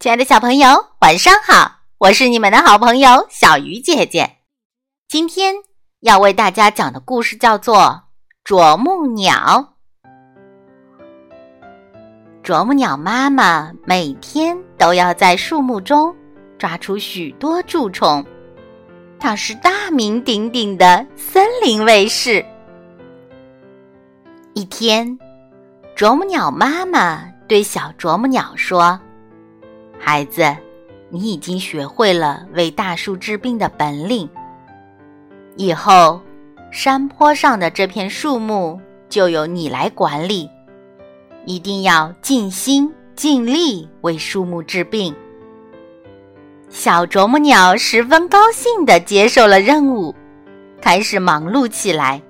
亲爱的小朋友，晚上好！我是你们的好朋友小鱼姐姐。今天要为大家讲的故事叫做《啄木鸟》。啄木鸟妈妈每天都要在树木中抓出许多蛀虫，它是大名鼎鼎的森林卫士。一天，啄木鸟妈妈对小啄木鸟说。孩子，你已经学会了为大树治病的本领。以后，山坡上的这片树木就由你来管理，一定要尽心尽力为树木治病。小啄木鸟十分高兴地接受了任务，开始忙碌起来。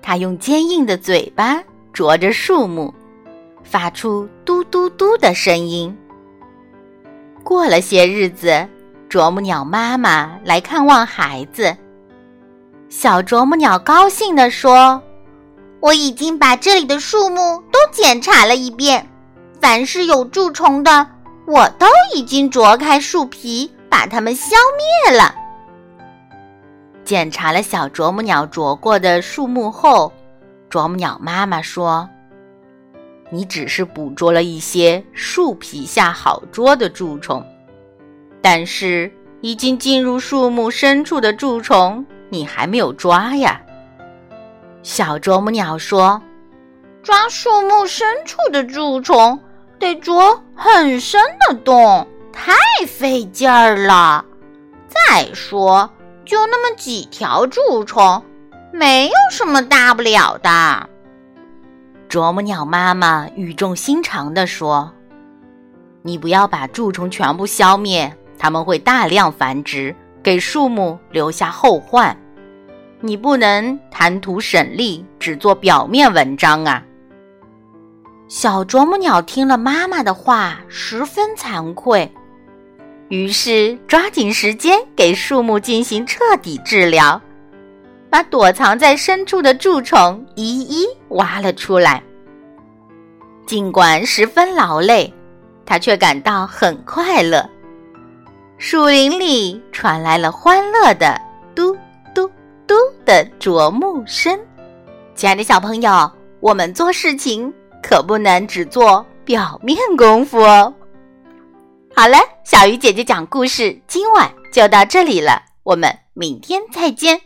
它用坚硬的嘴巴啄着树木，发出嘟嘟嘟的声音。过了些日子，啄木鸟妈妈来看望孩子。小啄木鸟高兴地说：“我已经把这里的树木都检查了一遍，凡是有蛀虫的，我都已经啄开树皮，把它们消灭了。”检查了小啄木鸟啄过的树木后，啄木鸟妈妈说。你只是捕捉了一些树皮下好捉的蛀虫，但是已经进入树木深处的蛀虫，你还没有抓呀。小啄木鸟说：“抓树木深处的蛀虫得啄很深的洞，太费劲儿了。再说，就那么几条蛀虫，没有什么大不了的。”啄木鸟妈妈语重心长地说：“你不要把蛀虫全部消灭，它们会大量繁殖，给树木留下后患。你不能贪图省力，只做表面文章啊！”小啄木鸟听了妈妈的话，十分惭愧，于是抓紧时间给树木进行彻底治疗。把躲藏在深处的蛀虫一一挖了出来。尽管十分劳累，他却感到很快乐。树林里传来了欢乐的“嘟嘟嘟”的啄木声。亲爱的小朋友，我们做事情可不能只做表面功夫哦。好了，小鱼姐姐讲故事，今晚就到这里了，我们明天再见。